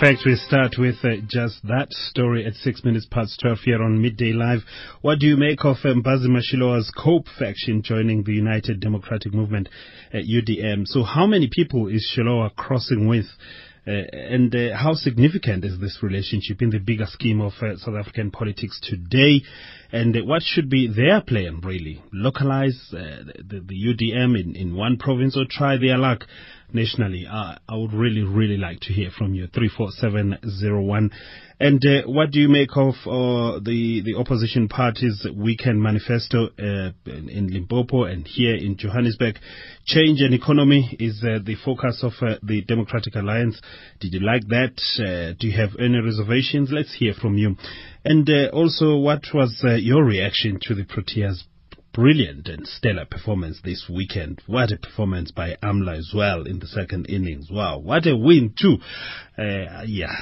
fact, we start with uh, just that story at six minutes past 12 here on Midday Live. What do you make of um, Mbhazima Shilowa's COPE faction joining the United Democratic Movement at UDM? So how many people is Shilowa crossing with? Uh, and uh, how significant is this relationship in the bigger scheme of uh, South African politics today? And uh, what should be their plan, really? Localize uh, the, the, UDM in, in one province or try their luck nationally? Uh, I would really, really like to hear from you. 34701. And uh, what do you make of uh, the the opposition parties' weekend manifesto uh, in, in, Limpopo and here in Johannesburg? Change and economy is uh, the focus of uh, the Democratic Alliance. Did you like that? Do you have any reservations? Let's hear from you. And also, what was your reaction to the Proteas brilliant and stellar performance this weekend. What a performance by Amla as well in the second innings. Wow, what a win too. Uh, yeah,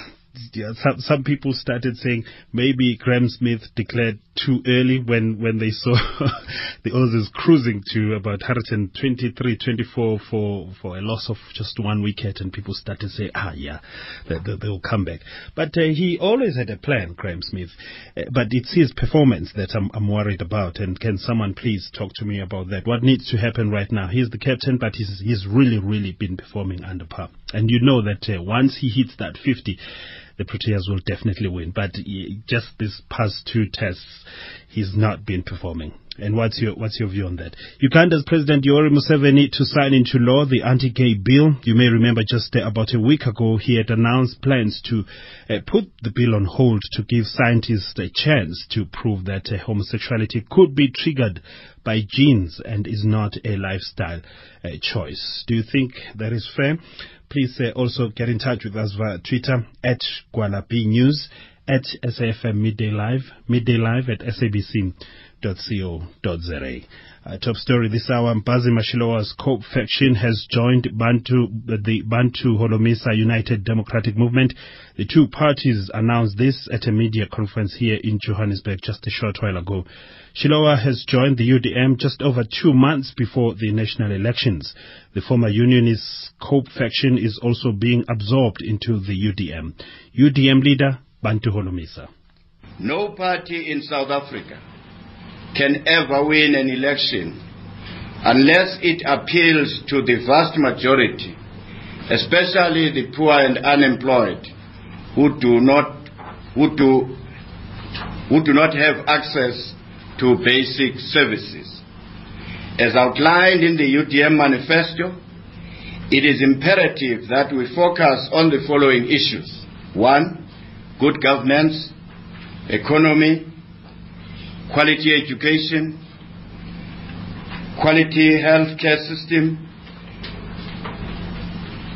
some, some people started saying maybe Graham Smith declared too early when, when they saw the Aussies cruising to about 123, 24 for, for a loss of just one wicket and people started saying, ah, yeah, they, they, they'll come back. But uh, he always had a plan, Graham Smith. Uh, but it's his performance that I'm, I'm worried about. And can someone please talk to me about that? What needs to happen right now? He's the captain, but he's, he's really, really been performing under par. And you know that uh, once he hits that 50, the Proteas will definitely win. But just these past two tests, he's not been performing. And what's your what's your view on that? Uganda's President Yoweri Museveni to sign into law the anti-gay bill. You may remember just about a week ago he had announced plans to uh, put the bill on hold to give scientists a chance to prove that uh, homosexuality could be triggered by genes and is not a lifestyle uh, choice. Do you think that is fair? Please uh, also get in touch with us via Twitter at Gwalapi News at SAFM Midday Live, Midday Live at sabc.co.za. Uh, top story this hour, Mbhazima Shilowa's COPE faction has joined Bantu, the Bantu Holomisa United Democratic Movement. The two parties announced this at a media conference here in Johannesburg just a short while ago. Shilowa has joined the UDM just over two months before the national elections. The former unionist COPE faction is also being absorbed into the UDM. UDM leader Bantu Holomisa. No party in South Africa can ever win an election unless it appeals to the vast majority, especially the poor and unemployed, who do not, who do, who do not have access to basic services. As outlined in the UDM manifesto, it is imperative that we focus on the following issues. One, good governance, economy, quality education, quality healthcare system,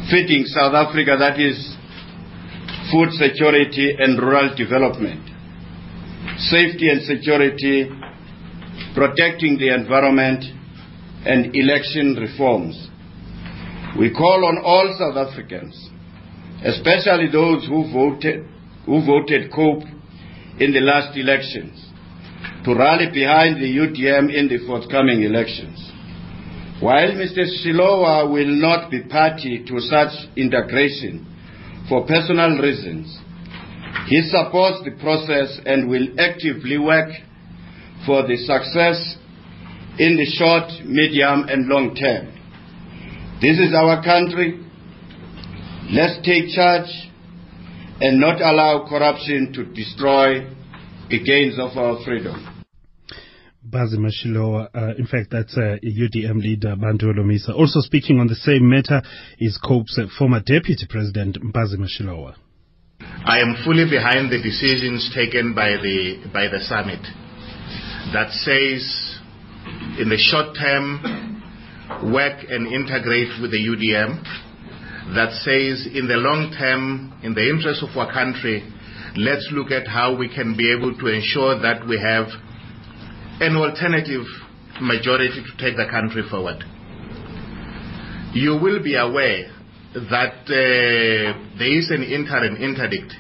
feeding South Africa, that is food security and rural development, safety and security, protecting the environment, and election reforms. We call on all South Africans, especially those who voted, who voted COPE in the last elections, to rally behind the UDM in the forthcoming elections. While Mr. Shilowa will not be party to such integration for personal reasons, he supports the process and will actively work for the success in the short, medium, and long term. This is our country. Let's take charge and not allow corruption to destroy gains of our freedom. Mbhazima Shilowa, uh, in fact, that's uh, UDM leader Bantu Holomisa. Also speaking on the same matter is COPE's uh, former deputy president Mbhazima Shilowa. I am fully behind the decisions taken by the, by the summit that says in the short term, work and integrate with the UDM, that says in the long term, in the interest of our country, let's look at how we can be able to ensure that we have an alternative majority to take the country forward. You will be aware that uh, there is an interim interdict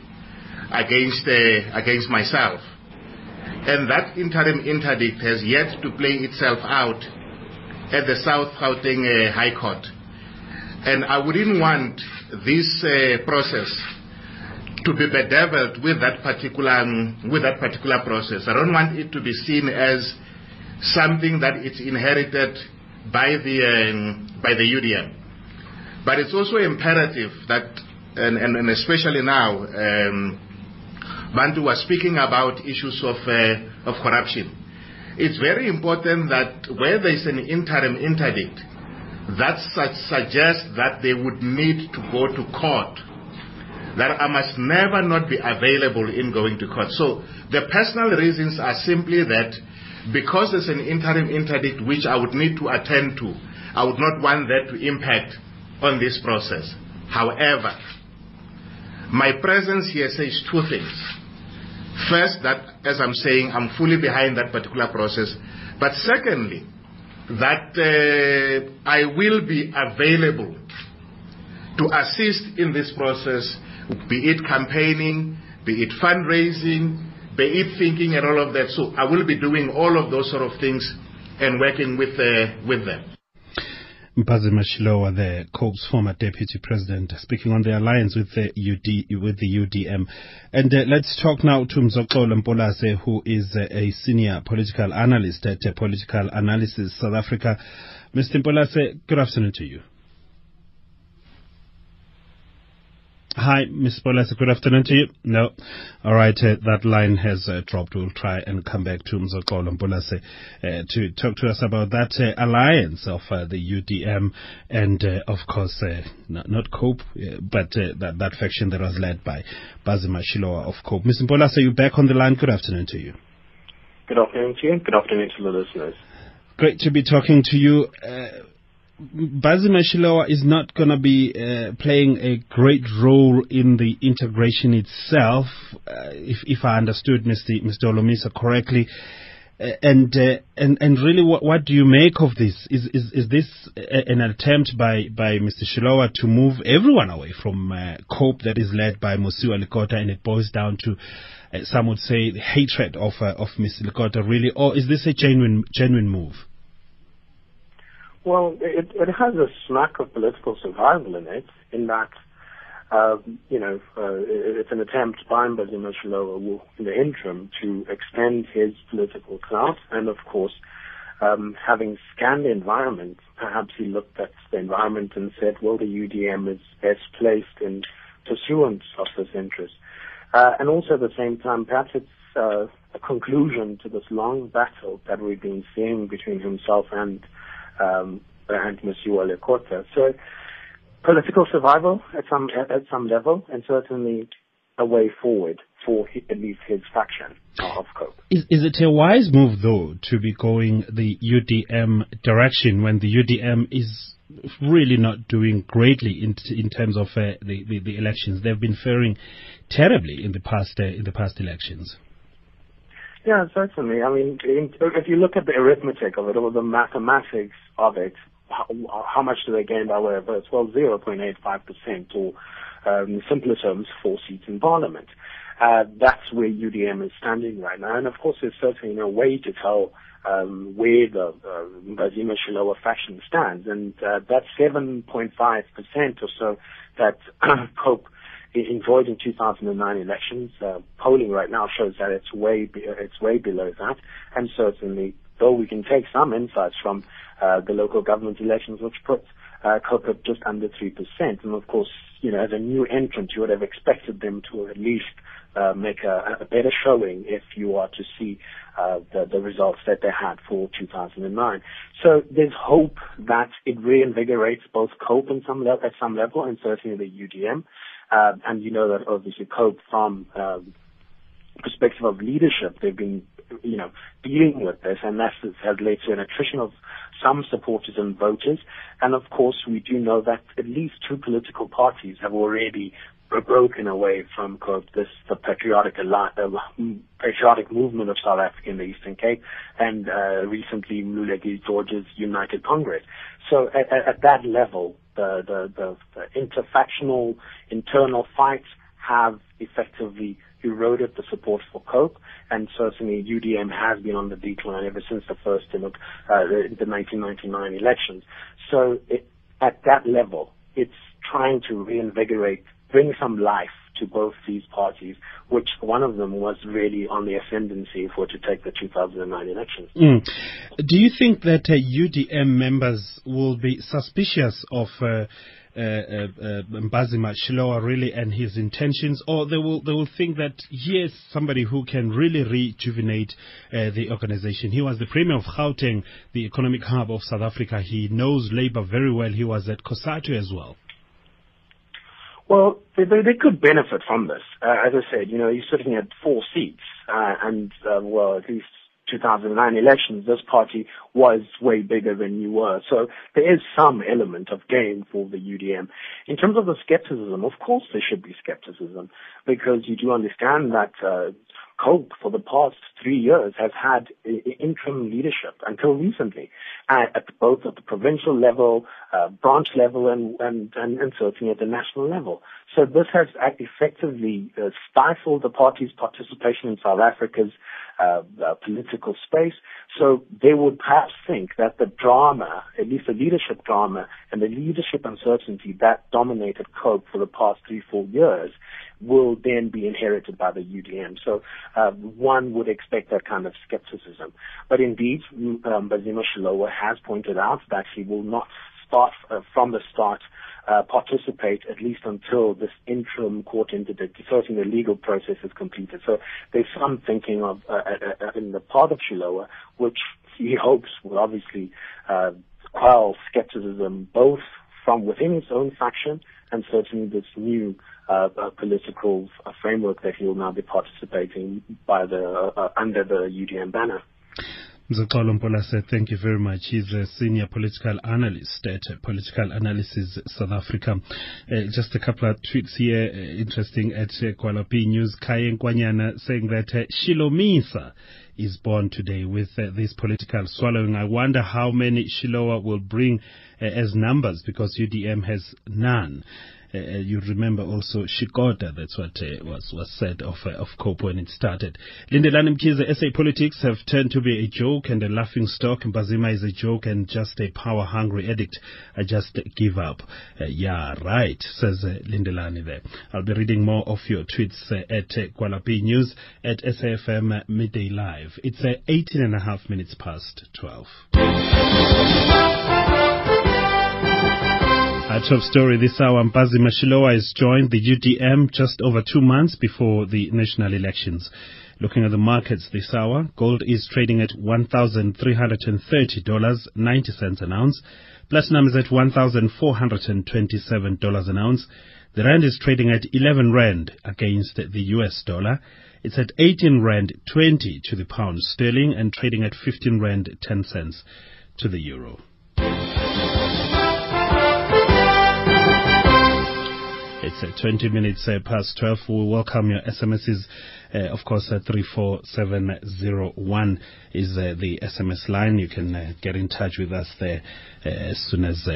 against, uh, against myself. And that interim interdict has yet to play itself out at the South Gauteng uh, High Court. And I wouldn't want this uh, process to be bedeviled with that particular um, with that particular process. I don't want it to be seen as something that it's inherited by the um, by the UDM. But it's also imperative that, and, and, and especially now, um, Bantu was speaking about issues of uh, of corruption. It's very important that where there is an interim interdict, that suggests that they would need to go to court that I must never not be available in going to court. So the personal reasons are simply that because there's an interim interdict which I would need to attend to, I would not want that to impact on this process. However, my presence here says two things. First, that as I'm saying, I'm fully behind that particular process. But secondly, that uh, I will be available to assist in this process be it campaigning, be it fundraising, be it thinking and all of that. So I will be doing all of those sort of things and working with, uh, with them. Mbhazima Shilowa, the COPE's former deputy president, speaking on the alliance with the UD, with the UDM. And uh, let's talk now to Mzoxolo Mpolase, who is uh, a senior political analyst at uh, Political Analysis South Africa. Mr. Mpolase, good afternoon to you. Hi, Ms. Bolasa. Good afternoon to you. No. All right. Uh, that line has uh, dropped. We'll try and come back to Mzoxolo Mpolase uh, to talk to us about that uh, alliance of uh, the UDM and, uh, of course, not, not, COPE, but that, that faction that was led by Bazima Shilowa of COPE. Ms. Mpolase, you back on the line. Good afternoon to you. Good afternoon to you. Good afternoon to the listeners. Great to be talking to you. Bazima Shilowa is not going to be uh, playing a great role in the integration itself, uh, if, if I understood Mr. Mr. Holomisa correctly. Uh, and uh, and and really, what, what do you make of this? Is is, is this a, an attempt by, by Mr. Shilowa to move everyone away from uh, COPE that is led by Mosiuoa Lekota, and it boils down to uh, some would say hatred of of Mr. Lekota, really, or is this a genuine genuine move? Well, it, it has a smack of political survival in it, in that, uh, you know, uh, it's an attempt by Mbhazima Shilowa in the interim to extend his political clout, and of course, um, having scanned the environment, perhaps he looked at the environment and said, well, the UDM is best placed in pursuance of this interest. Uh, and also at the same time, perhaps it's uh, a conclusion to this long battle that we've been seeing between himself and um, and Mosiuoa Lekota. So political survival at some at some level, and certainly a way forward for at least his faction of COPE. Is, is it a wise move, though, to be going the UDM direction when the UDM is really not doing greatly in in terms of uh, the, the, the elections? They've been faring terribly in the past uh, in the past elections. Yeah, certainly. I mean, if you look at the arithmetic of it or the mathematics of it, how, how much do they gain by way of votes? Well, 0.85% or, um, in simpler terms, four seats in parliament. Uh, that's where UDM is standing right now. And of course, there's certainly no way to tell um, where the uh, Bazima Shilowa faction stands. And uh, that 7.5% or so that COPE enjoyed in 2009 elections. Uh, polling right now shows that it's way be- it's way below that, and certainly, though we can take some insights from uh, the local government elections, which put uh, COPE at just under three percent, and of course, you know, as a new entrant, you would have expected them to at least uh, make a, a, better showing if you are to see uh, the, the, results that they had for 2009. So there's hope that it reinvigorates both COPE some le- at some level and certainly the UDM. Uh, and you know that obviously COPE from um, perspective of leadership, they've been, you know, dealing with this, and that has led to an attrition of some supporters and voters. And of course, we do know that at least two political parties have already broken away from COPE, this the patriotic uh, patriotic movement of South Africa in the Eastern Cape, and uh, recently Mluleki George's United Congress. So at, at that level, the, the, the, the interfactional internal fights have effectively eroded the support for COPE, and certainly UDM has been on the decline ever since the first uh, the, the 1999 elections. So it, at that level, it's trying to reinvigorate, bring some life to both these parties, which one of them was really on the ascendancy for to take the 2009 elections. Mm. Do you think that uh, UDM members will be suspicious of uh, uh, uh, Mbhazima Shilowa really and his intentions, or they will they will think that he is somebody who can really rejuvenate uh, the organization. He was the premier of Gauteng, the economic hub of South Africa. He knows labor very well. He was at COSATU as well. Well, they, they, could benefit from this. Uh, as I said, you know, you're sitting at four seats, uh, and uh, well, at least 2009 elections, this party was way bigger than you were. So there is some element of gain for the UDM. In terms of the skepticism, of course there should be skepticism because you do understand that uh, COPE for the past three years has had interim leadership until recently, at, both at the provincial level, uh, branch level, and, and, and, and, certainly at the national level. So this has effectively uh, stifled the party's participation in South Africa's uh, uh, political space. So they would perhaps think that the drama, at least the leadership drama and the leadership uncertainty that dominated COPE for the past three, four years will then be inherited by the UDM. So uh, one would expect that kind of skepticism. But indeed, um, Mbhazima Shilowa has pointed out that he will not start uh, from the start participate at least until this interim court interdict, certainly the legal process is completed. So there's some thinking of uh, uh, uh in the part of Shilowa, which he hopes will obviously uh, quell skepticism both from within his own faction and certainly this new uh, uh, political uh, framework that he will now be participating by the uh, under the UDM banner. Mzoxolo Mpolase, thank you very much. He's a senior political analyst at Political Analysis South Africa. Uh, just a couple of tweets here, uh, interesting at uh, News. Kayen saying that uh, Shilomisa is born today with uh, this political swallowing. I wonder how many Shilowa will bring uh, as numbers because UDM has none. Uh, uh, you remember also Shikota, that's what uh, was, was said of, uh, of COPE when it started. Lindelani Mkhize, SA politics have turned to be a joke and a laughing stock. Mbhazima is a joke and just a power-hungry addict. I just give up. Uh, yeah, right, says uh, Lindelani there. I'll be reading more of your tweets at uh, Kuala News at SAFM Midday Live. It's uh, 18 and a half minutes past 12. Our top story this hour, Mbhazima Shilowa has joined the UDM just over two months before the national elections. Looking at the markets this hour, gold is trading at $1,330.90 an ounce. Platinum is at $1,427 an ounce. The rand is trading at 11 rand against the US dollar. It's at 18 rand 20 to the pound sterling and trading at 15 rand 10 cents to the euro. It's uh, 20 minutes uh, past 12. We welcome your SMSs. Uh, of course, uh, 34701 is uh, the SMS line. You can uh, get in touch with us there as soon as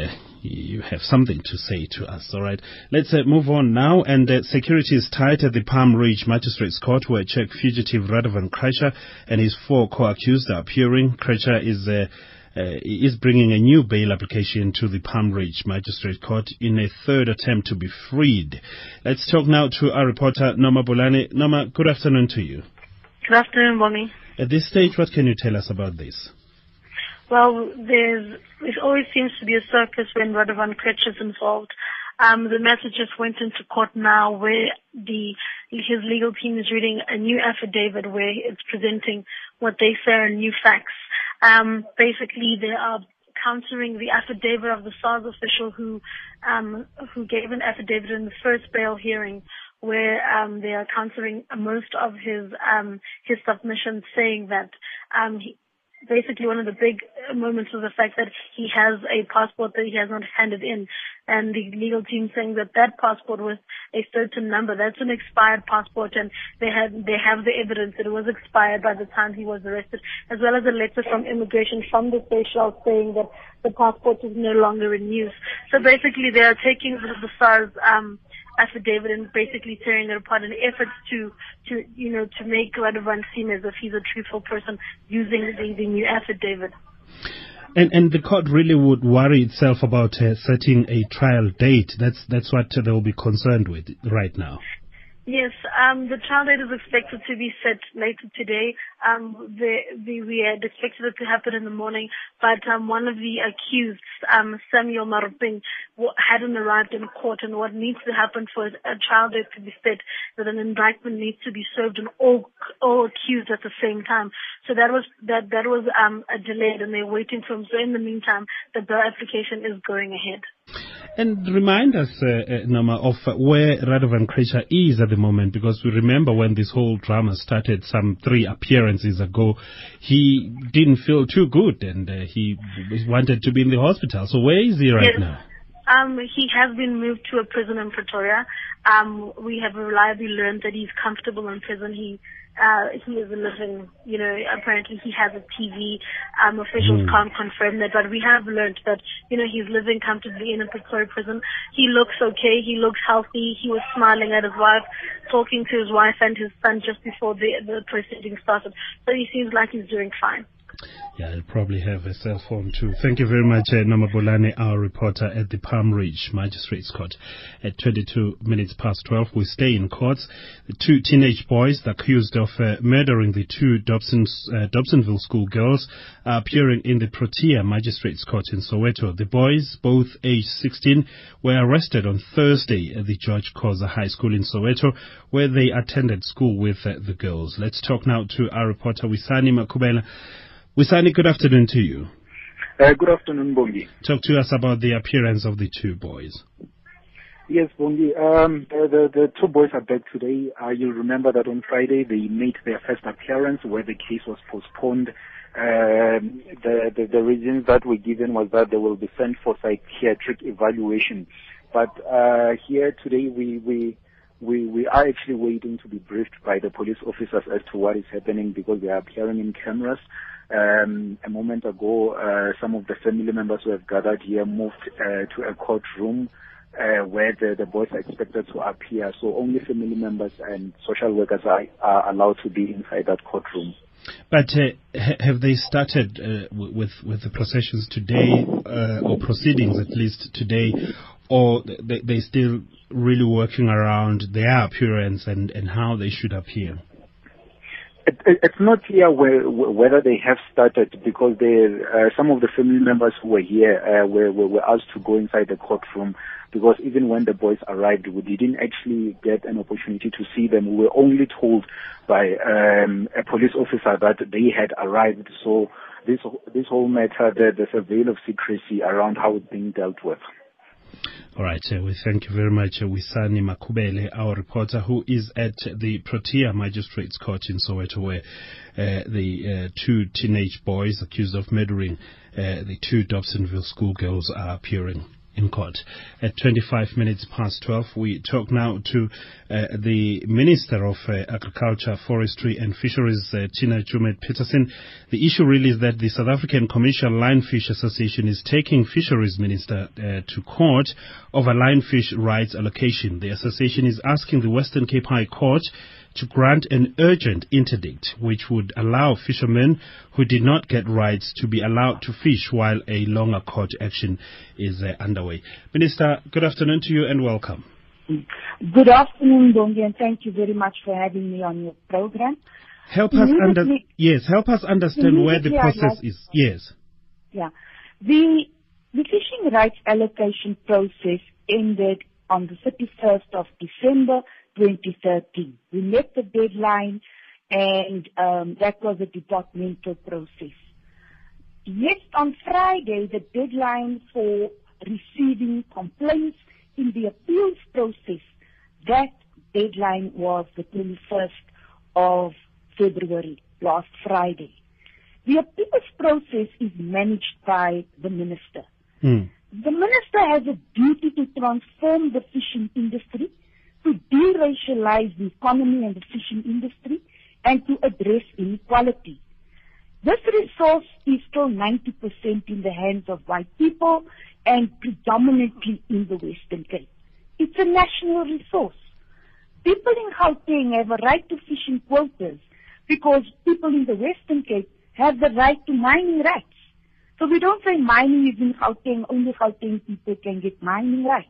you have something to say to us. All right. Let's move on now. And security is tight at the Palm Ridge Magistrates Court where Czech fugitive Radovan Krejcir and his four co-accused are appearing. Krejcir is is bringing a new bail application to the Palm Ridge Magistrate Court in a third attempt to be freed. Let's talk now to our reporter, Noma Bolani. Noma, good afternoon to you. Good afternoon, Bongi. At this stage, what can you tell us about this? Well, there's, there always seems to be a circus when Radovan Krejcir is involved. Um, the message just went into court now where the his legal team is reading a new affidavit where it's presenting what they say are new facts um, basically, they are countering the affidavit of the SARS official who um, who gave an affidavit in the first bail hearing, where um, they are countering most of his um, his submissions, saying that um, he, basically one of the big moments was the fact that he has a passport that he has not handed in, and the legal team saying that that passport was a certain number, that's an expired passport, and they had they have the evidence that it was expired by the time he was arrested, as well as a letter from immigration from the Seychelles saying that the passport is no longer in use. So basically, they are taking the, the SARS um, affidavit and basically tearing it apart in efforts to, to, you know, to make Radovan seem as if he's a truthful person using the, the new affidavit. And, and the court really would worry itself about uh, setting a trial date. That's, that's what they will be concerned with right now. Yes, um, the trial date is expected to be set later today. Um, the, the, we had expected it to happen in the morning, but um, one of the accused, um, Samuel Maruping, hadn't arrived in court. And what needs to happen for a trial date to be set, that an indictment needs to be served on all all accused at the same time. So that was that that was um, delayed, and they're waiting for him. So in the meantime, the bail application is going ahead. And remind us, uh, uh, Nama, of where Radovan Krejcir is at the moment, because we remember when this whole drama started some three appearances ago, he didn't feel too good and uh, he wanted to be in the hospital. So where is he right yes. now? Um, he has been moved to a prison in Pretoria. Um, we have reliably learned that he's comfortable in prison. He uh, he is living, you know, apparently he has a TV. Um, officials mm. can't confirm that, but we have learned that, you know, he's living comfortably in a Pretoria prison. He looks okay. He looks healthy. He was smiling at his wife, talking to his wife and his son just before the, the proceedings started. So he seems like he's doing fine. Yeah, he'll probably have a cell phone too. Thank you very much, uh, our reporter at the Palm Ridge Magistrates Court. At 22 minutes past 12, we stay in courts. The two teenage boys accused of uh, murdering the two uh, Dobsonville school girls are appearing in the Protea Magistrates Court in Soweto. The boys, both aged 16, were arrested on Thursday at the George Khoza High School in Soweto, where they attended school with uh, the girls. Let's talk now to our reporter, Wisani Makubela. Wisani, good afternoon to you. Uh, good afternoon, Bongi. Talk to us about the appearance of the two boys. Yes, Bongi. Um, the, the, the, two boys are back today. Uh, you'll remember that on Friday they made their first appearance where the case was postponed. Um, the, the, the reasons that were given was that they will be sent for psychiatric evaluation. But uh, here today we, we we, we are actually waiting to be briefed by the police officers as to what is happening because they are appearing in cameras. Um, a moment ago, uh, some of the family members who have gathered here moved uh, to a courtroom uh, where the, the boys are expected to appear. So only family members and social workers are, are allowed to be inside that courtroom. But uh, have they started uh, with with the processions today, uh, or proceedings at least today, or they they still really working around their appearance and and how they should appear? It, it, it's not clear where, whether they have started because they, uh, some of the family members who were here uh, were, were, asked to go inside the courtroom because even when the boys arrived, we didn't actually get an opportunity to see them. We were only told by um, a police officer that they had arrived. So this this whole matter, there's a veil of secrecy around how it's being dealt with. All right, uh, we thank you very much, uh, Wisani Makubele, our reporter, who is at the Protea Magistrates Court in Soweto, where uh, the uh, two teenage boys accused of murdering uh, the two Dobsonville schoolgirls are appearing in court. At 25 minutes past 12, we talk now to uh, the Minister of uh, Agriculture, Forestry and Fisheries, uh, Tina Joemat-Pettersson. The issue really is that the South African Commercial Linefish Association is taking Fisheries Minister uh, to court over linefish rights allocation. The association is asking the Western Cape High Court to grant an urgent interdict which would allow fishermen who did not get rights to be allowed to fish while a longer court action is uh, underway. Minister, good afternoon to you and welcome. Good afternoon, Bongi, and thank you very much for having me on your program. Help us under yes, help us understand where the process like, is. Yes. Yeah. The the fishing rights allocation process ended on the 31st of December 2013. We met the deadline and um, that was a departmental process. Yes, on Friday, the deadline for receiving complaints in the appeals process, that deadline was the 21st of February, last Friday. The appeals process is managed by the minister. Mm. The minister has a duty to transform the fishing industry to de-racialize the economy and the fishing industry and to address inequality. This resource is still 90% in the hands of white people and predominantly in the Western Cape. It's a national resource. People in Gauteng have a right to fishing quotas because people in the Western Cape have the right to mining rights. So we don't say mining is in Gauteng, only Gauteng people can get mining rights.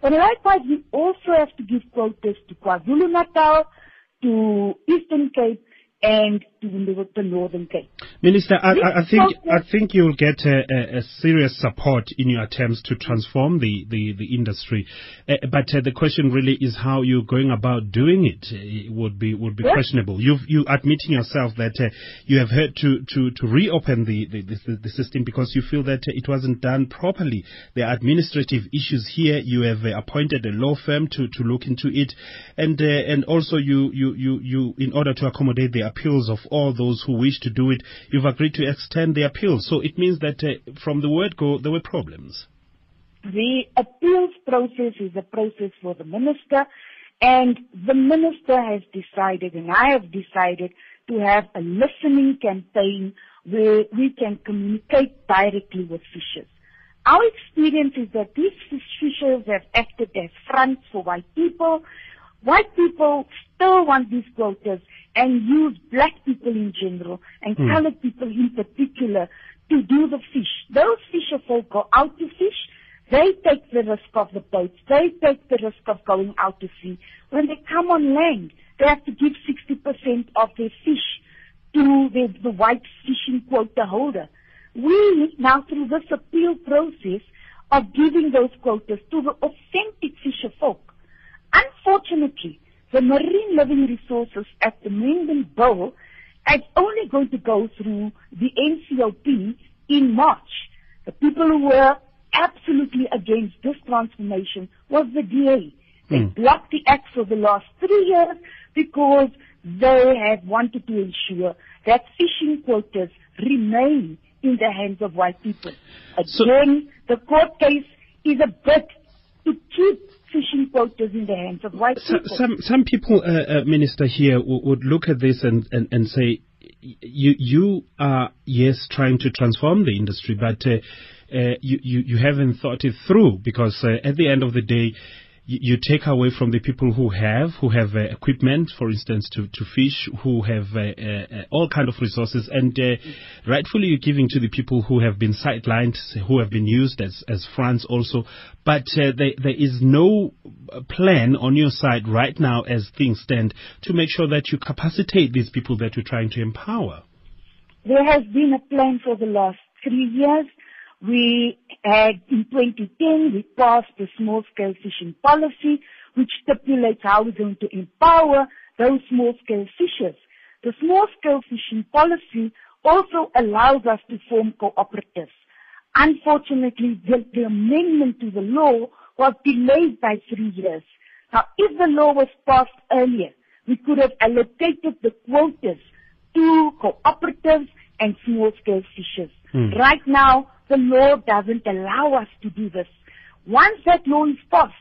But likewise, we also have to give quotas to KwaZulu-Natal, to Eastern Cape, and to the Northern Cape. Minister, I, I, I think I think you'll get a, a, serious support in your attempts to transform the the, the industry, uh, but uh, the question really is how you're going about doing it. it would be would be yes. questionable. You you admitting yourself that uh, you have had to to, to reopen the, the, the, the system because you feel that it wasn't done properly. There are administrative issues here. You have uh, appointed a law firm to, to look into it, and uh, and also you, you you you in order to accommodate the appeals of all those who wish to do it, you've agreed to extend the appeal. So it means that uh, from the word go, there were problems. The appeals process is a process for the minister, and the minister has decided, and I have decided, to have a listening campaign where we can communicate directly with fishers. Our experience is that these fishers have acted as fronts for white people. White people still want these quotas and use black people in general and mm. colored people in particular to do the fish. Those fisher folk go out to fish. They take the risk of the boats. They take the risk of going out to sea. When they come on land, they have to give 60% of their fish to the, the white fishing quota holder. We, now through this appeal process, are giving those quotas to the authentic. Unfortunately, the marine living resources at the Mengen Bill is only going to go through the NCOP in March. The people who were absolutely against this transformation was the DA. They mm. blocked the act for the last three years because they have wanted to ensure that fishing quotas remain in the hands of white people. Again, so, the court case is a bit to keep fishing quotas in the hands of white people. Some, some people, uh, uh, Minister, here w- would look at this and, and, and say, you, you are, yes, trying to transform the industry, but uh, uh, you, you, you haven't thought it through because uh, at the end of the day, you, take away from the people who have, who have uh, equipment, for instance, to, to fish, who have uh, uh, all kind of resources, and uh, rightfully you're giving to the people who have been sidelined, who have been used as, as fronts also. But uh, there is no plan on your side right now, as things stand, to make sure that you capacitate these people that you're trying to empower. There has been a plan for the last three years we had, in 2010, we passed the small-scale fishing policy, which stipulates how we're going to empower those small-scale fishers. The small-scale fishing policy also allows us to form cooperatives. Unfortunately, the, the amendment to the law was delayed by three years. Now, if the law was passed earlier, we could have allocated the quotas to cooperatives and small-scale fishers. Hmm. Right now, the law doesn't allow us to do this. Once that law is passed,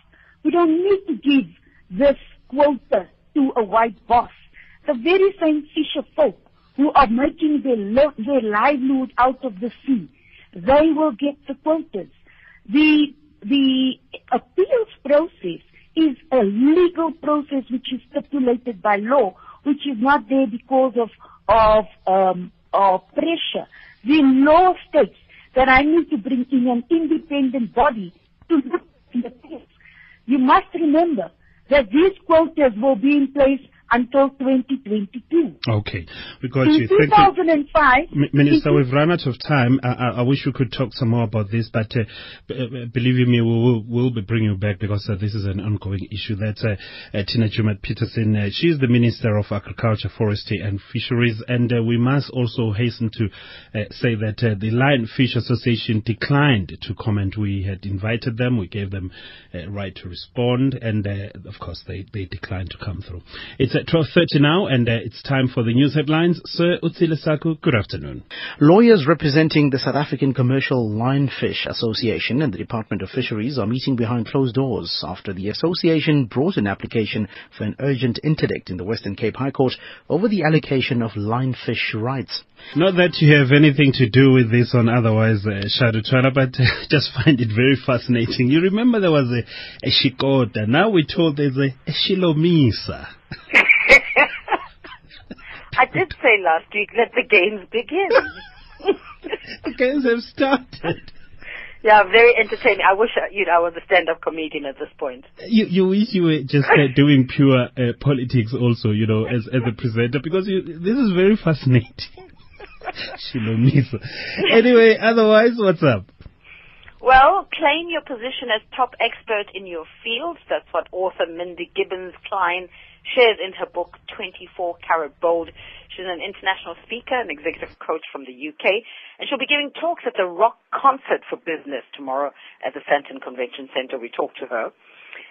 we don't need to give this quota to a white boss. The very same fisher folk who are making their, their livelihood out of the sea, they will get the quotas. The, the appeals process is a legal process which is stipulated by law, which is not there because of, of, um, of pressure. The law states that I need to bring in an independent body to look in the case. You must remember that these quotas will be in place until 2022. Okay, we got in you. 2005, you. Minister, we've run out of time. I, I, I, wish we could talk some more about this, but uh, b- uh, believe me, we will we'll be bringing you back because uh, this is an ongoing issue. That's uh, uh Tina Joemat-Pettersson. Uh, is the Minister of Agriculture, Forestry and Fisheries, and we must also hasten to say that the Linefish Association declined to comment. We had invited them, we gave them a right to respond, and of course they, they declined to come through. It's at 12.30 now, and uh, it's time for the news headlines. Sir Utsile Saku, good afternoon. Lawyers representing the South African Commercial Linefish Association and the Department of Fisheries are meeting behind closed doors after the association brought an application for an urgent interdict in the Western Cape High Court over the allocation of linefish rights. Not that you have anything to do with this on otherwise, uh, Shadow Twala, but uh, just find it very fascinating. You remember there was a, a Shikota. Now we're told there's a, a Shilomisa. I did say last week, let the games begin. the games have started. Yeah, very entertaining. I wish you know I was a stand-up comedian at this point. You you wish you were just uh, doing pure uh, politics also, you know, as as a presenter because you, this is very fascinating. Shilomisa. Anyway, otherwise, what's up? Well, claim your position as top expert in your field. That's what author Mindy Gibbons Klein shares in her book 24 Carat Bold. She's an international speaker and executive coach from the UK, and she'll be giving talks at the Rock Concert for Business tomorrow at the Sandton Convention Center. We talked to her.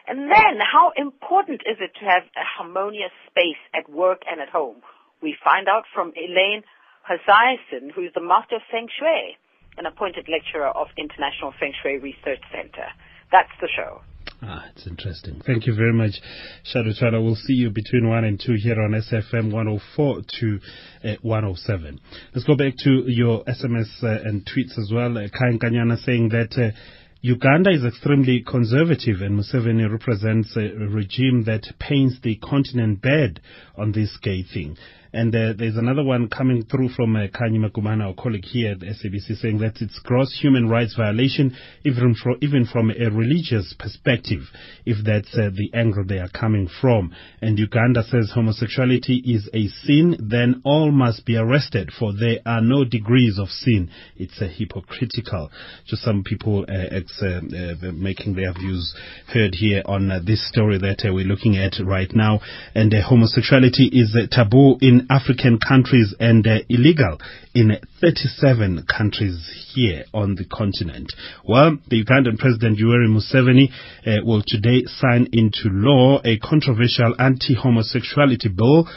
And then, how important is it to have a harmonious space at work and at home? We find out from Elaine Haziasen, who's the master of Feng Shui, an appointed lecturer of International Feng Shui Research Center. That's the show. Ah, it's interesting. Thank you very much, Shadow We'll see you between 1 and 2 here on SAFM 104 to uh, 107. Let's go back to your SMS uh, and tweets as well. Uh, Kain Kanyana saying that uh, Uganda is extremely conservative and Museveni represents a regime that paints the continent bad on this gay thing. And uh, there's another one coming through from uh, Khanyi Makumana, our colleague here at SABC, saying that it's gross human rights violation, even, from even from a religious perspective, if that's uh, the angle they are coming from. And Uganda says homosexuality is a sin, then all must be arrested, for there are no degrees of sin. It's uh, hypocritical. Just some people uh, uh, making their views heard here on this story that we're looking at right now. And homosexuality is a taboo in African countries and uh, illegal in 37 countries here on the continent. Well, the Ugandan President Yoweri Museveni uh, will today sign into law a controversial anti-homosexuality bill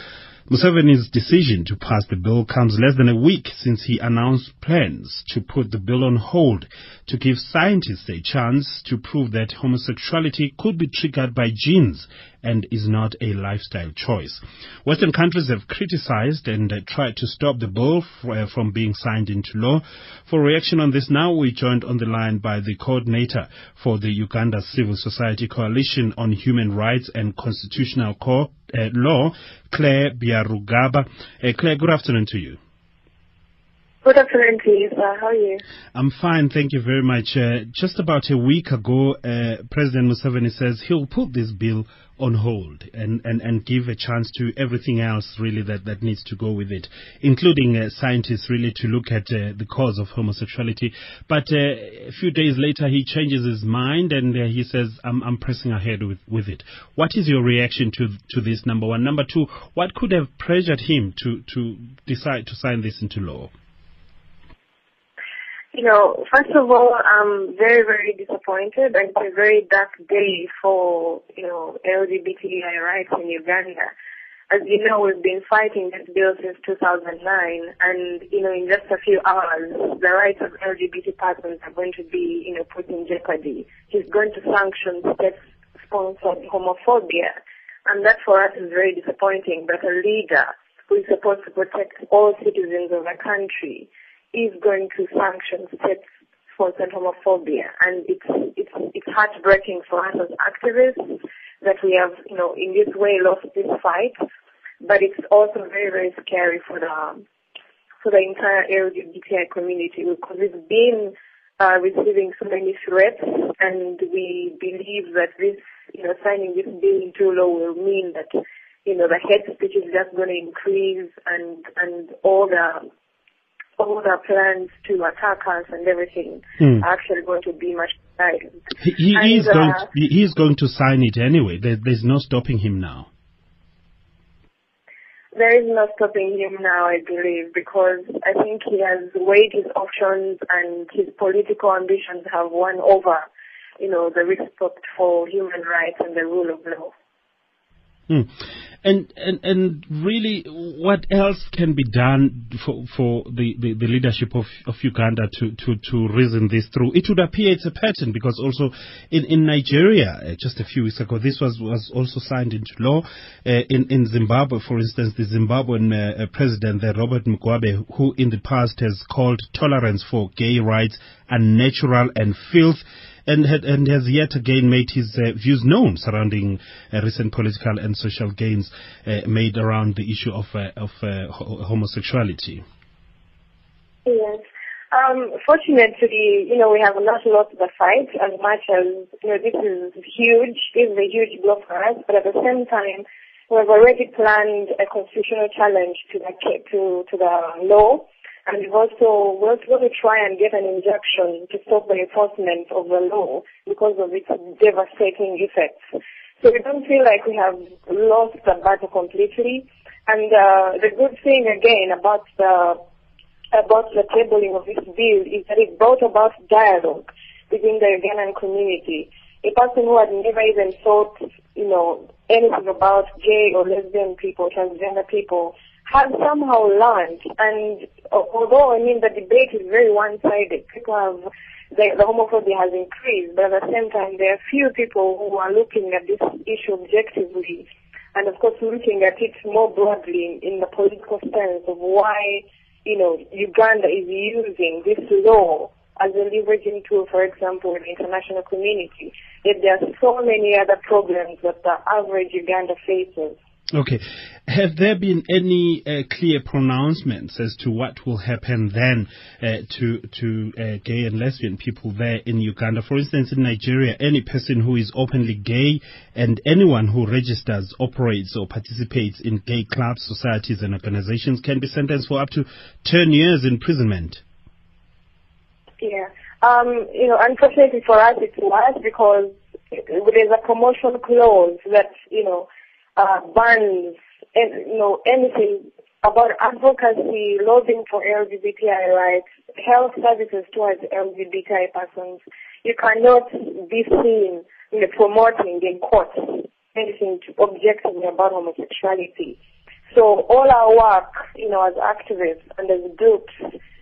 Museveni's decision to pass the bill comes less than a week since he announced plans to put the bill on hold to give scientists a chance to prove that homosexuality could be triggered by genes and is not a lifestyle choice. Western countries have criticized and tried to stop the bill uh, from being signed into law. For reaction on this now, we're joined on the line by the coordinator for the Uganda Civil Society Coalition on Human Rights and Constitutional Co- uh, Law, Claire Byarugaba. Uh, Claire, good afternoon to you. Good afternoon, please. Uh, how are you? I'm fine, thank you very much. Uh, just about a week ago, uh, President Museveni says he'll put this bill on hold and, and, and give a chance to everything else really that, that needs to go with it, including uh, scientists really to look at uh, the cause of homosexuality. But uh, a few days later, he changes his mind and he says, I'm, I'm pressing ahead with, with it. What is your reaction to, to this, number one? Number two, what could have pressured him to, to decide to sign this into law? You know, first of all, I'm very, very disappointed and it's a very dark day for, you know, LGBTI rights in Uganda. As you know, we've been fighting this bill since 2009 and, you know, in just a few hours, the rights of LGBT persons are going to be, you know, put in jeopardy. He's going to sanction state-sponsored homophobia and that for us is very disappointing that a leader who is supposed to protect all citizens of the country is going to sanction steps for homophobia, and it's it's it's heartbreaking for us as activists that we have, you know, in this way lost this fight. But it's also very very scary for the for the entire LGBTI community because it's been uh, receiving so many threats, and we believe that this, you know, signing this bill into law will mean that, you know, the hate speech is just going to increase, and and all the all the plans to attack us and everything mm. are actually going to be much higher. He, he and, is uh, going to, he is going to sign it anyway. There, there's no stopping him now. There is no stopping him now, I believe, because I think he has weighed his options and his political ambitions have won over, you know, the respect for human rights and the rule of law. Mm. And, and and really, what else can be done for for the, the, the, leadership of, of Uganda to, to, to reason this through? It would appear it's a pattern because also in, in Nigeria, uh, just a few weeks ago, this was, was also signed into law. Uh, in, in Zimbabwe, for instance, the Zimbabwean uh, President, Robert Mugabe, who in the past has called tolerance for gay rights unnatural and filth and, and has yet again made his uh, views known surrounding uh, recent political and social gains uh, made around the issue of, uh, of uh, homosexuality. Yes. Um, fortunately, you know, we have not lost the fight as much as, you know, this is huge. This is a huge blow for us. But at the same time, we have already planned a constitutional challenge to the, to, to the law. And we've also, we're going to try and get an injunction to stop the enforcement of the law because of its devastating effects. So we don't feel like we have lost the battle completely. And uh, the good thing again about the about the tabling of this bill is that it brought about dialogue within the Ugandan community. A person who had never even thought, you know, anything about gay or lesbian people, transgender people, has somehow learned. And although, I mean, the debate is very one-sided, people have, the, the homophobia has increased, but at the same time, there are few people who are looking at this issue objectively and of course looking at it more broadly in the political sense of why you know, Uganda is using this law as a leveraging tool, for example, in the international community. Yet there are so many other problems that the average Uganda faces. Okay. Have there been any uh, clear pronouncements as to what will happen then uh, to to uh, gay and lesbian people there in Uganda? For instance, in Nigeria, any person who is openly gay and anyone who registers, operates, or participates in gay clubs, societies, and organizations can be sentenced for up to 10 years imprisonment. Yeah. Um, you know, unfortunately for us, it's worse because there's a promotion clause that, you know, uh, bans, and, you know, anything about advocacy, lobbying for LGBTI rights, health services towards LGBTI persons. You cannot be seen you know, promoting in court anything objectively about homosexuality. So all our work, you know, as activists and as groups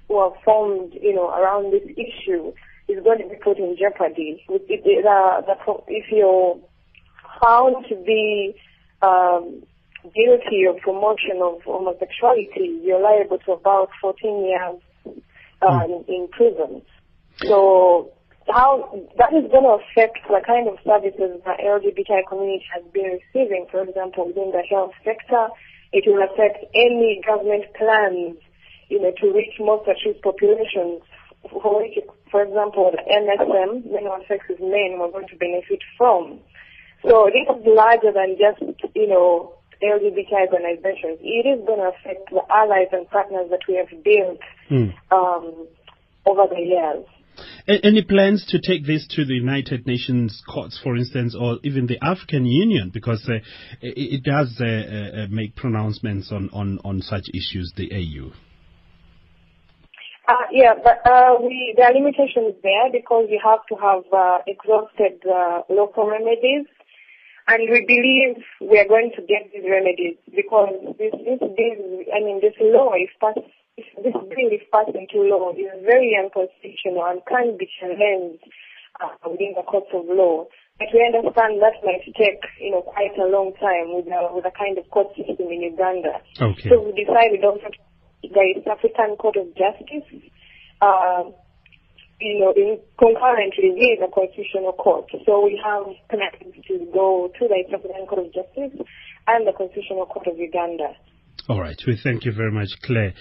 who are formed, you know, around this issue is going to be put in jeopardy. If, if you're found to be um, guilty of promotion of homosexuality, you're liable to about 14 years um, mm. in prison. So how that is going to affect the kind of services the LGBTI community has been receiving, for example, within the health sector. It will affect any government plans, you know, to reach most at-risk populations, for for example, the MSM, men sex is men, we're going to benefit from. So this is larger than just, you know, LGBT organizations. It is going to affect the allies and partners that we have built mm. um, over the years. Any plans to take this to the United Nations courts, for instance, or even the African Union, because uh, it, it, does uh, uh, make pronouncements on, on, on such issues, the AU? Uh, yeah, but uh, we there are limitations there because we have to have uh, exhausted uh, local remedies and we believe we are going to get these remedies because this, this bill, I mean, this law, if passed, if this bill is passed into law, is very unconstitutional and can be challenged uh, within the courts of law. But we understand that might take, you know, quite a long time with a, with a kind of court system in Uganda. Okay. So we decided also the East African Court of Justice uh, you know, in concurrently with the Constitutional Court. So we have connected to go to the East Court of Justice and the Constitutional Court of Uganda. All right. We thank you very much, Claire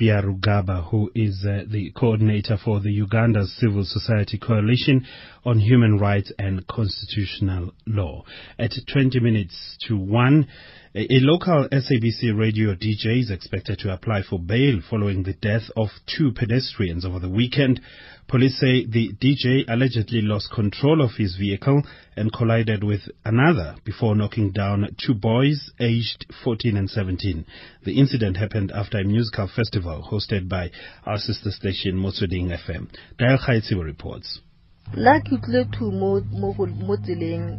Byarugaba, who is uh, the coordinator for the Uganda Civil Society Coalition on Human Rights and Constitutional Law. At 20 minutes to 1, a local SABC radio DJ is expected to apply for bail following the death of two pedestrians over the weekend. Police say the DJ allegedly lost control of his vehicle and collided with another before knocking down two boys aged 14 and 17. The incident happened after a musical festival hosted by our sister station Motsweding FM. Dial Khaitsi reports.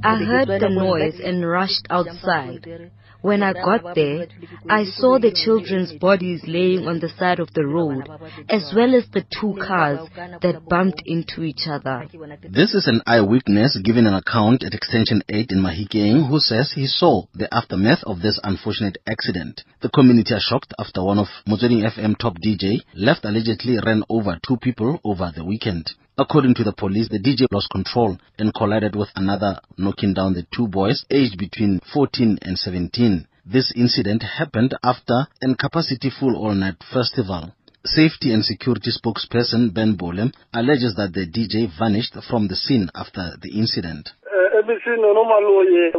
I heard the noise and rushed outside. When I got there, I saw the children's bodies laying on the side of the road, as well as the two cars that bumped into each other. This is an eyewitness giving an account at Extension 8 in Mahikeng who says he saw the aftermath of this unfortunate accident. The community are shocked after one of Motsweding FM top DJ left allegedly ran over two people over the weekend. According to the police, the DJ lost control and collided with another, knocking down the two boys aged between 14 and 17. This incident happened after an capacity full all-night festival. Safety and security spokesperson Ben Bolem alleges that the DJ vanished from the scene after the incident. Uh, ABC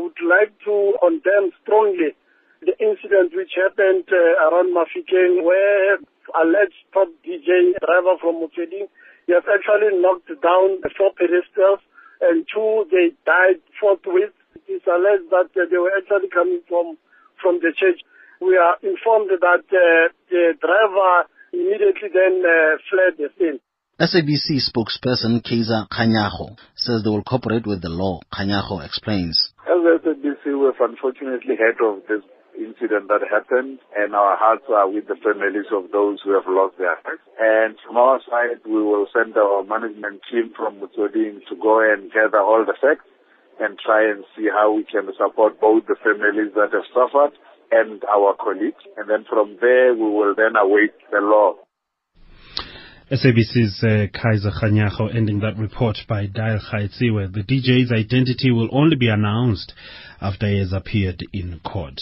would like to condemn strongly the incident which happened uh, around Mafikeng where alleged top DJ driver from Motsweding he has actually knocked down four pedestrians and two they died forthwith. It is alleged that uh, they were actually coming from from the church. We are informed that uh, the driver immediately then uh, fled the scene. SABC spokesperson Kaiser Kganyago says they will cooperate with the law. Kganyago explains. As SABC, we've unfortunately heard of this incident that happened and our hearts are with the families of those who have lost their lives. And from our side, we will send our management team from Motsweding to go and gather all the facts and try and see how we can support both the families that have suffered and our colleagues. And then from there, we will then await the law. SABC's uh, Kaiser Kganyago ending that report by Dial where The DJ's identity will only be announced after he has appeared in court.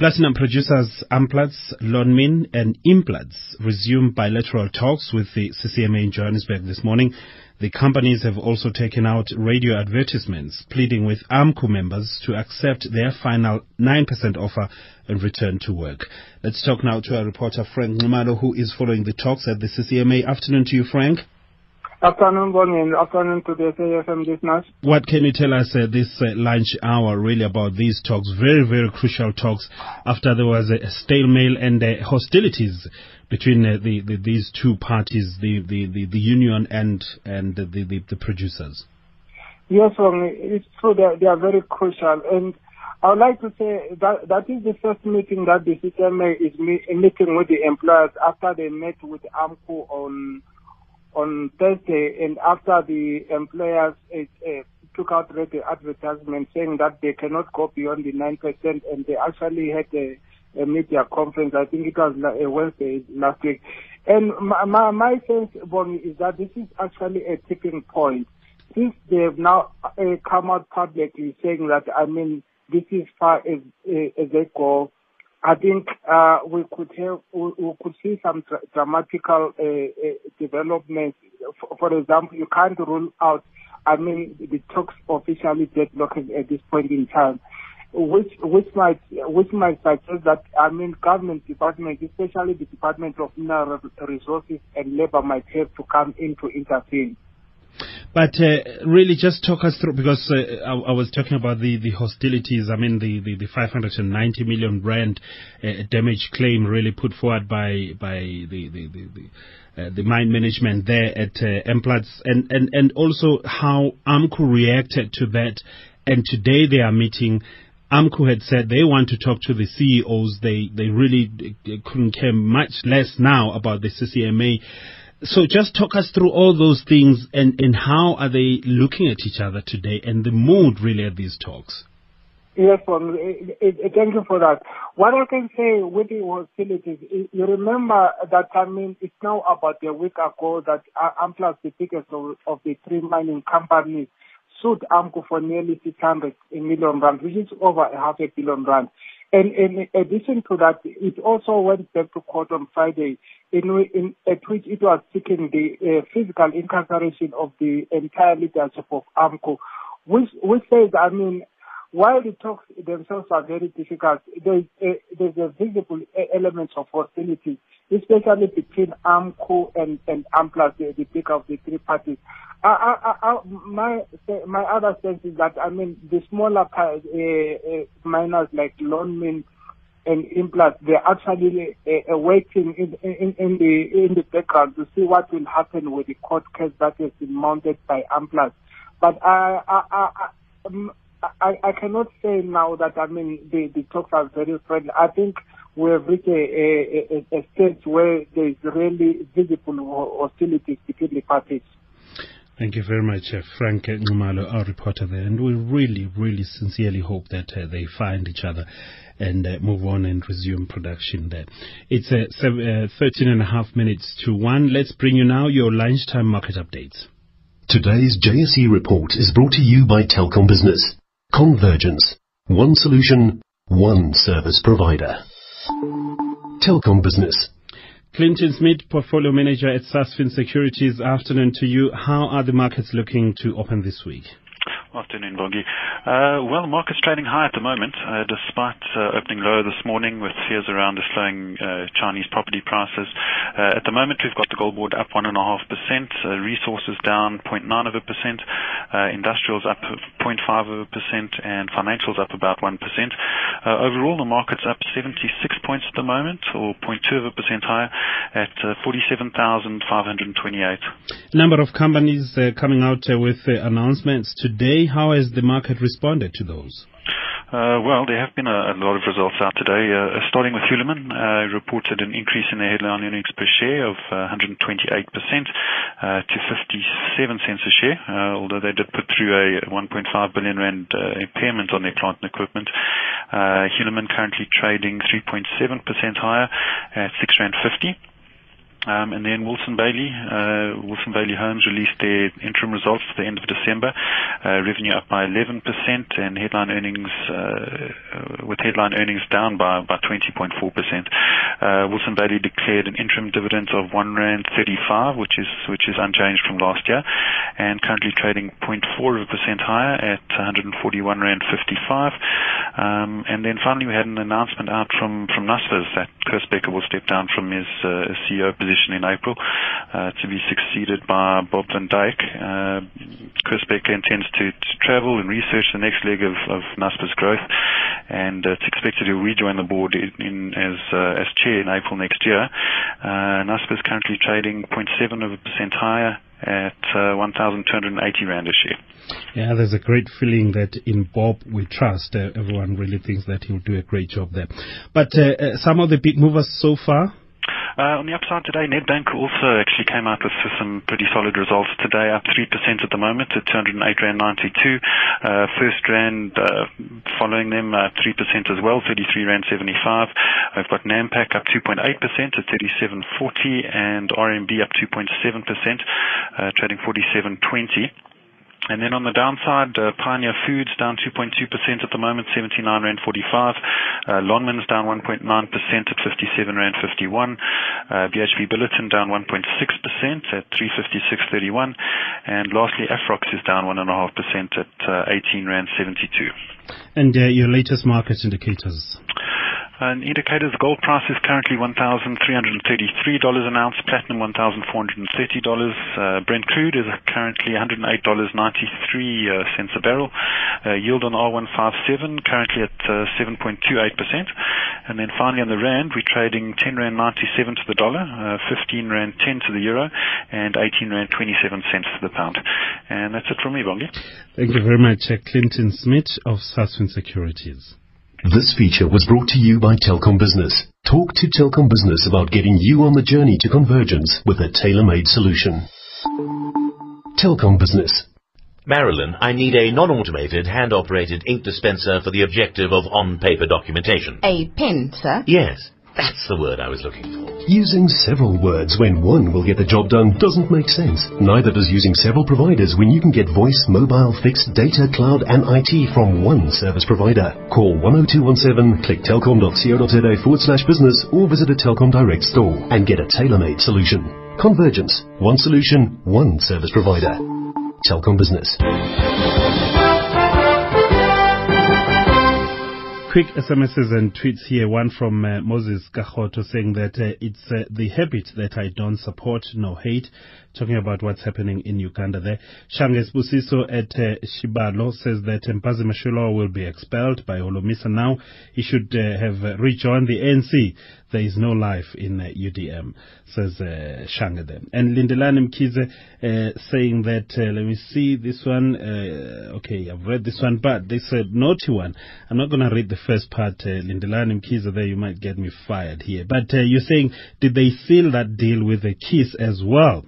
Platinum producers Amplats, Lonmin and Implats resumed bilateral talks with the CCMA in Johannesburg this morning. The companies have also taken out radio advertisements pleading with AMCU members to accept their final 9% offer and return to work. Let's talk now to our reporter Frank Nxumalo who is following the talks at the CCMA. Afternoon to you, Frank. Afternoon, Bongi, afternoon to the SAFM listeners. What can you tell us uh, this uh, lunch hour really about these talks? Very, very crucial talks after there was a stalemate and uh, hostilities between uh, the, the, these two parties, the, the, the, the union and and the, the, the producers. Yes, it's true. They, they are very crucial, and I would like to say that that is the first meeting that the CCMA is meeting with the employers after they met with AMCU on on Thursday, and after the employers uh, took out the advertisement saying that they cannot go beyond the 9%, and they actually had a, a media conference, I think it was a Wednesday last week. And my, my, my sense, Bongi, is that this is actually a tipping point. Since they've now uh, come out publicly saying that, I mean, this is far as, uh, as they go, I think uh, we could have we, we could see some dra- dramatical uh, uh, developments. For, for, example, you can't rule out. I mean, the talks officially deadlocked at this point in time, which which might which might suggest that I mean, government departments, especially the Department of Mineral Resources and Labour, might have to come in to intervene. But uh, really, just talk us through because uh, I, I, was talking about the, the hostilities. I mean, the, the, the 590 million rand uh, damage claim really put forward by by the the the, the, uh, the mine management there at uh, and, and and also how AMCU reacted to that. And today they are meeting. AMCU had said they want to talk to the CEOs. They they really uh, couldn't care much less now about the CCMA. So just talk us through all those things and, and how are they looking at each other today and the mood really at these talks? Yes, well, eh, eh, eh, thank you for that. What I can say with the hostilities, you remember that, I mean, it's now about a week ago that Amplats, the biggest of, of the three mining companies, sued AMCU for nearly 600 million rand, which is over half a billion rand. And in addition to that, it also went back to court on Friday, in, in at which it was seeking the uh, physical incarceration of the entire leadership of AMCU, which, which says, I mean, while the talks themselves are very difficult, there's a, there's a visible element of hostility, especially between AMCU and, and Amplats, the, the bigger of the three parties. I, I, I, my my other sense is that I mean the smaller uh, uh, miners like Lonmin and Implats, they're actually uh, waiting in, in, in the in the background to see what will happen with the court case that has been mounted by Amplats. But I I, I, um, I, I cannot say now that I mean the, the talks are very friendly. I think we have reached a, a, a, a stage where there is really visible hostility between the parties. Thank you very much, uh, Frank Nxumalo, our reporter there. And we really, really sincerely hope that uh, they find each other and uh, move on and resume production there. It's uh, seven, uh, 13 and a half minutes to 1. Let's bring you now your lunchtime market updates. Today's JSE report is brought to you by Telkom Business. Convergence. One solution, one service provider. Telkom Business. Clinton Smith, Portfolio Manager at Sasfin Securities. Afternoon to you. How are the markets looking to open this week? Afternoon, Bongi. Uh, well, the market's trading high at the moment, uh, despite uh, opening lower this morning with fears around the slowing Chinese property prices. At the moment, we've got the gold board up 1.5%, uh, resources down 0.9 of a percent, industrials up 0.5 of a percent, and financials up about 1%. overall, the market's up 76 points at the moment, or 0.2 of a percent higher, at 47,528. Number of companies coming out with announcements today how has the market responded to those? Uh, well, there have been a, a, lot of results out today. Uh, starting with Hulamin, uh, reported an increase in their headline earnings per share of 128% uh, uh, to 57 cents a share, uh, although they did put through a 1.5 billion rand impairment on their plant and equipment. Uh, Hulamin currently trading 3.7% higher at 6 rand 50. Um, and then Wilson Bayly, uh, Wilson Bayly Holmes released their interim results at the end of December. Uh, revenue up by 11% and headline earnings, uh, with headline earnings down by, by 20.4%. Uh, Wilson Bayly declared an interim dividend of 1 Rand 35, which is, which is unchanged from last year and currently trading 0.4% higher at 141 Rand 55. Um, and then finally we had an announcement out from, from Naspers that Koos Bekker will step down from his, uh, CEO position in April uh, to be succeeded by Bob van Dijk. Uh, Koos Bekker intends to, to, travel and research the next leg of, of Naspers growth, and uh, it's expected to rejoin the board in, in as uh, as chair in April next year. Uh, Naspers currently trading 0.7 of a percent higher at uh, 1,280 rand a share. Yeah, there's a great feeling that in Bob we trust. Uh, everyone really thinks that he'll do a great job there. But uh, uh some of the big movers so far uh, on the upside today, Nedbank also actually came out with some pretty solid results today, up 3% at the moment at 208 Rand 92. Uh, First Rand uh, following them, uh, 3% as well, 33 Rand 75. We've got Nampak up 2.8% at 37.40 and RMB up 2.7%, uh, trading 47.20. And then on the downside, uh, Pioneer Foods down 2.2% at the moment, 79 Rand 45. Uh, Lonmin's down 1.9% at 57 Rand 51. Uh, BHP Billiton down 1.6% at 356.31. And lastly, Afrox is down 1.5% at uh, 18 Rand 72. And your latest market indicators? And indicators, gold price is currently $1,333 an ounce, platinum $1,430. Uh, Brent crude is currently $108.93 uh, cents a barrel. Uh, yield on R157 currently at uh, 7.28%. And then finally on the rand, we're trading 10 rand 97 to the dollar, uh, 15 rand 10 to the euro, and 18 rand 27 cents to the pound. And that's it from me, Bongi. Thank you very much, uh, Clinton Smith of Sasfin Securities. This feature was brought to you by Telkom Business. Talk to Telkom Business about getting you on the journey to convergence with a tailor-made solution. Telkom Business. Marilyn, I need a non-automated, hand-operated ink dispenser for the objective of on-paper documentation. A pen, sir? Yes. That's the word I was looking for. Using several words when one will get the job done doesn't make sense. Neither does using several providers when you can get voice, mobile, fixed, data, cloud and IT from one service provider. Call 10217, click telkom.co.za forward slash business or visit a Telkom Direct store and get a tailor-made solution. Convergence. One solution, one service provider. Telkom Business. Quick SMSs and tweets here. One from uh, Moses Kahoto saying that uh, it's uh, the habit that I don't support, no hate. Talking about what's happening in Uganda there. Shanges Busiso at uh, Shibalo says that Mbhazima Shilowa will be expelled by Holomisa now. He should uh, have uh, rejoined the ANC. There is no life in uh, UDM, says uh, Shange there. And Lindelani Mkhize saying that, uh, let me see this one. okay, I've read this one, but this a naughty one. I'm not going to read the first part, uh, Lindelani Mkiza, there you might get me fired here. But uh, you're saying, did they seal that deal with a kiss as well?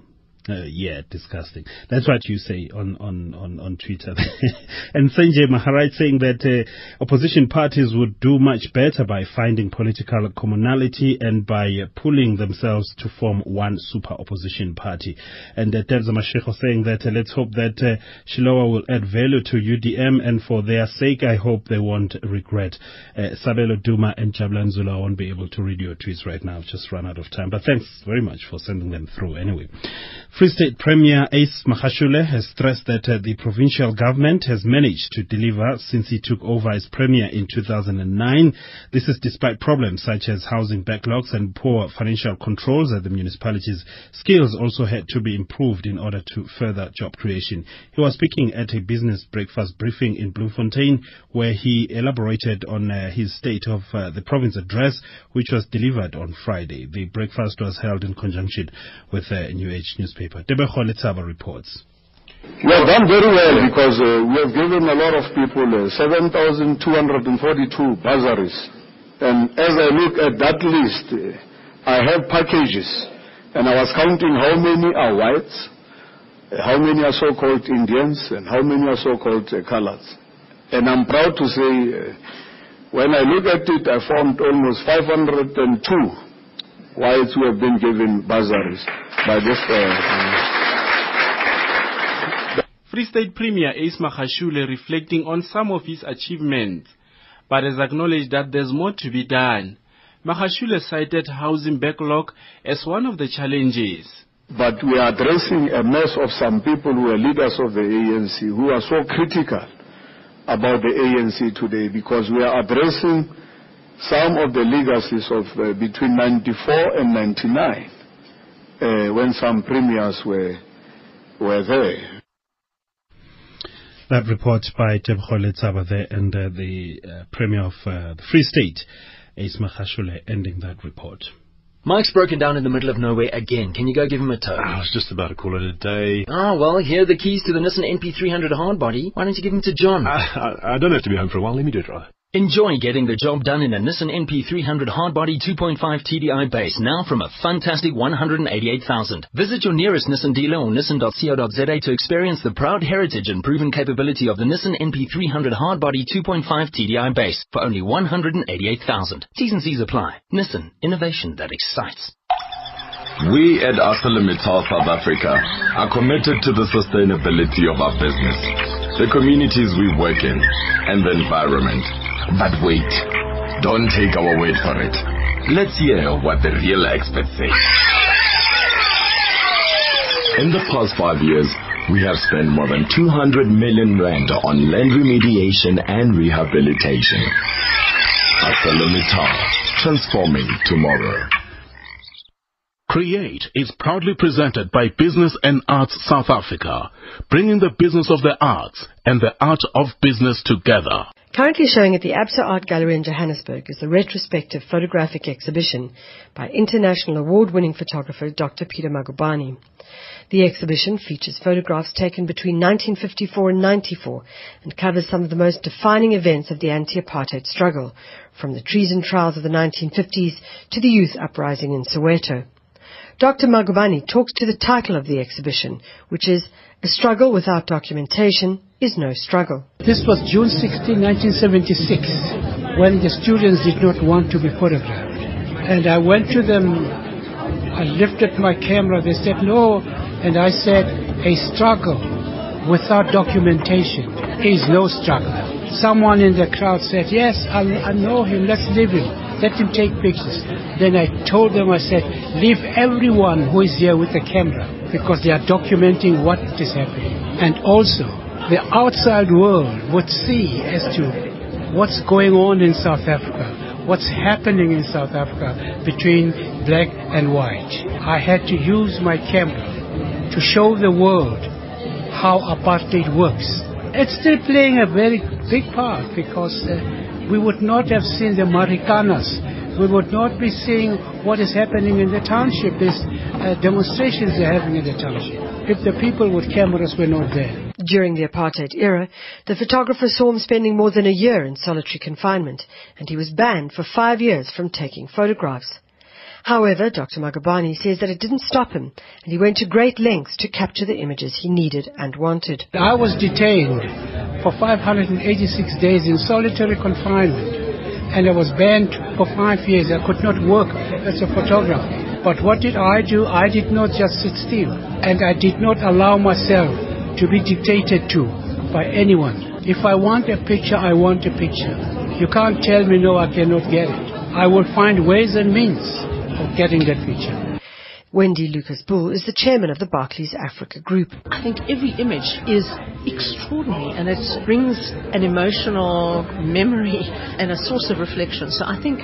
Uh, yeah, disgusting. That's what you say on on on, on Twitter. and Sanjay Maharaj saying that uh, opposition parties would do much better by finding political commonality and by uh, pulling themselves to form one super opposition party. And uh, Terza Mashiko saying that uh, let's hope that uh, Shilowa will add value to UDM, and for their sake, I hope they won't regret. Uh, Sabelo Duma and Jablan Zulu won't be able to read your tweets right now. I've Just run out of time. But thanks very much for sending them through anyway. Free State Premier Ace Magashule has stressed that uh, the provincial government has managed to deliver since he took over as premier in 2009. This is despite problems such as housing backlogs and poor financial controls at the municipalities. Skills also had to be improved in order to further job creation. He was speaking at a business breakfast briefing in Bloemfontein where he elaborated on uh, his state of uh, the province address which was delivered on Friday. The breakfast was held in conjunction with a New Age newspaper. Tebogo Letsaba reports. We have done very well because uh, we have given a lot of people uh, 7,242 bursaries. And as I look at that list, uh, I have packages. And I was counting how many are whites, how many are so-called Indians, and how many are so-called uh, colors. And I'm proud to say, uh, when I look at it, I found almost 502 whites who have been given bursaries by this. Uh, Free State Premier Ace Magashule reflecting on some of his achievements, but has acknowledged that there's more to be done. Magashule cited housing backlog as one of the challenges. But we are addressing a mess of some people who are leaders of the ANC who are so critical about the ANC today because we are addressing some of the legacies of uh, between 94 and 99 uh, when some premiers were, were there. That report by Tebkhole Tsaba there and uh, the uh, Premier of uh, the Free State, Ace Magashule, ending that report. Mike's broken down in the middle of nowhere again. Can you go give him a tow? I was just about to call it a day. Ah, well, here are the keys to the Nissan NP300 hardbody. Why don't you give them to John? I, I, I don't have to be home for a while. Let me do it rather. Enjoy getting the job done in a Nissan NP300 hardbody 2.5 TDI base now from a fantastic 188,000. Visit your nearest Nissan dealer or nissan.co.za to experience the proud heritage and proven capability of the Nissan NP300 hardbody 2.5 TDI base for only 188,000. T's and C's apply. Nissan, innovation that excites. We at ArcelorMittal South Africa are committed to the sustainability of our business, the communities we work in, and the environment. But wait, don't take our word for it. Let's hear what the real experts say. In the past five years, we have spent more than 200 million rand on land remediation and rehabilitation. ArcelorMittal, transforming tomorrow. Create is proudly presented by Business and Arts South Africa, bringing the business of the arts and the art of business together. Currently showing at the Absa Art Gallery in Johannesburg is a retrospective photographic exhibition by international award-winning photographer Dr. Peter Magubane. The exhibition features photographs taken between 1954 and 94 and covers some of the most defining events of the anti-apartheid struggle, from the treason trials of the 1950s to the youth uprising in Soweto. Dr. Magubane talks to the title of the exhibition, which is A Struggle Without Documentation is No Struggle. This was June 16, 1976, when the students did not want to be photographed. And I went to them, I lifted my camera, they said no, and I said, a struggle without documentation is no struggle. Someone in the crowd said, yes, I, I know him, let's leave him. Let him take pictures. Then I told them, I said, leave everyone who is here with the camera because they are documenting what is happening. And also, the outside world would see as to what's going on in South Africa, what's happening in South Africa between black and white. I had to use my camera to show the world how apartheid works. It's still playing a very big part because uh, we would not have seen the Marikanas. We would not be seeing what is happening in the township, these uh, demonstrations they're having in the township, if the people with cameras were not there. During the apartheid era, the photographer saw him spending more than a year in solitary confinement, and he was banned for five years from taking photographs. However, Dr. Magubane says that it didn't stop him, and he went to great lengths to capture the images he needed and wanted. I was detained for 586 days in solitary confinement, and I was banned for five years. I could not work as a photographer. But what did I do? I did not just sit still, and I did not allow myself to be dictated to by anyone. If I want a picture, I want a picture. You can't tell me no, I cannot get it. I will find ways and means of getting that picture. Wendy Lucas Bull is the chairman of the Barclays Africa Group. I think every image is extraordinary and it brings an emotional memory and a source of reflection. So I think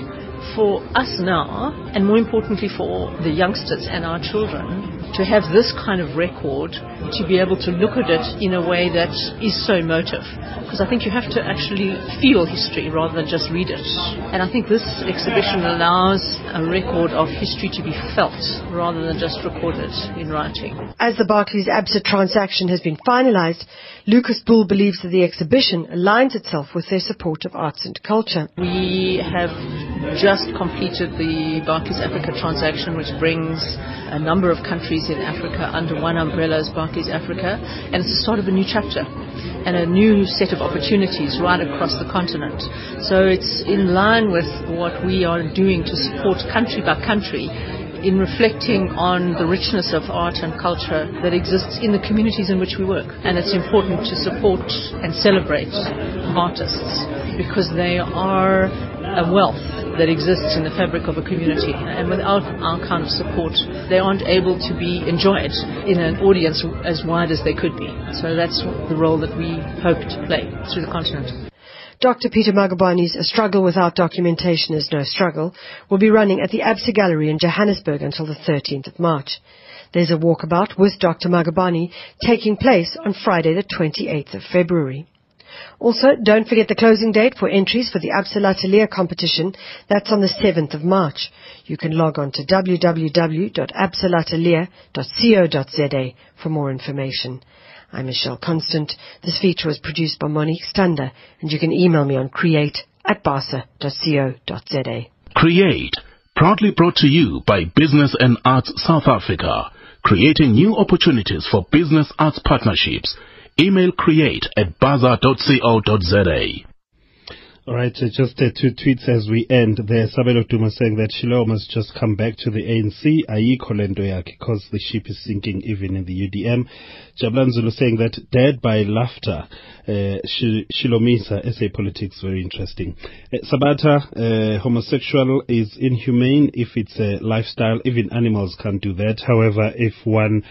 for us now, and more importantly for the youngsters and our children, to have this kind of record, to be able to look at it in a way that is so emotive. Because I think you have to actually feel history rather than just read it. And I think this exhibition allows a record of history to be felt rather than just recorded in writing. As the Barclays ABSA transaction has been finalized, Lucas Bull believes that the exhibition aligns itself with their support of arts and culture. We have just completed the Barclays Africa transaction, which brings a number of countries in Africa under one umbrella as Barclays Africa, and it's the start of a new chapter and a new set of opportunities right across the continent. So it's in line with what we are doing to support country by country in reflecting on the richness of art and culture that exists in the communities in which we work. And it's important to support and celebrate artists because they are a wealth that exists in the fabric of a community. And without our kind of support, they aren't able to be enjoyed in an audience as wide as they could be. So that's the role that we hope to play through the continent. Dr. Peter Magubane's A Struggle Without Documentation is No Struggle will be running at the ABSA Gallery in Johannesburg until the 13th of March. There's a walkabout with Dr. Magubane taking place on Friday the 28th of February. Also, don't forget the closing date for entries for the Absa L'Atelier competition. That's on the 7th of March. You can log on to www.absalatelier.co.za for more information. I'm Michelle Constant. This feature was produced by Monique Stander, and you can email me on create at basa.co.za. Create, proudly brought to you by Business and Arts South Africa, creating new opportunities for business arts partnerships. Email create at basa.co.za. All right, uh, just uh, two tweets as we end. There's Sabelo Duma saying that Shiloh must just come back to the ANC, ayikho lento because the ship is sinking even in the UDM. Jablan Zulu saying that dead by laughter. Uh, Shilomisa, SA politics, very interesting. Uh, Sabata, uh, homosexual is inhumane if it's a lifestyle. Even animals can't do that. However, if one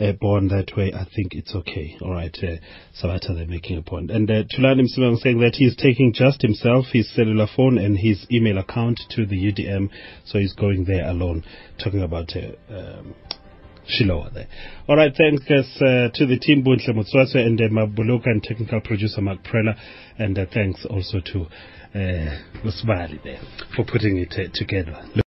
uh, born that way, I think it's okay. All right, uh, Sabata, they're making a point. And uh, Tulani Msimang saying that he's taking just himself, his cellular phone, and his email account to the UDM, so he's going there alone, talking about uh, um, Shiloh there. All right, thanks uh, to the team, Buntle Mutswase and uh, Mabuluka and technical producer Mark Prella, and uh, thanks also to uh, there for putting it uh, together.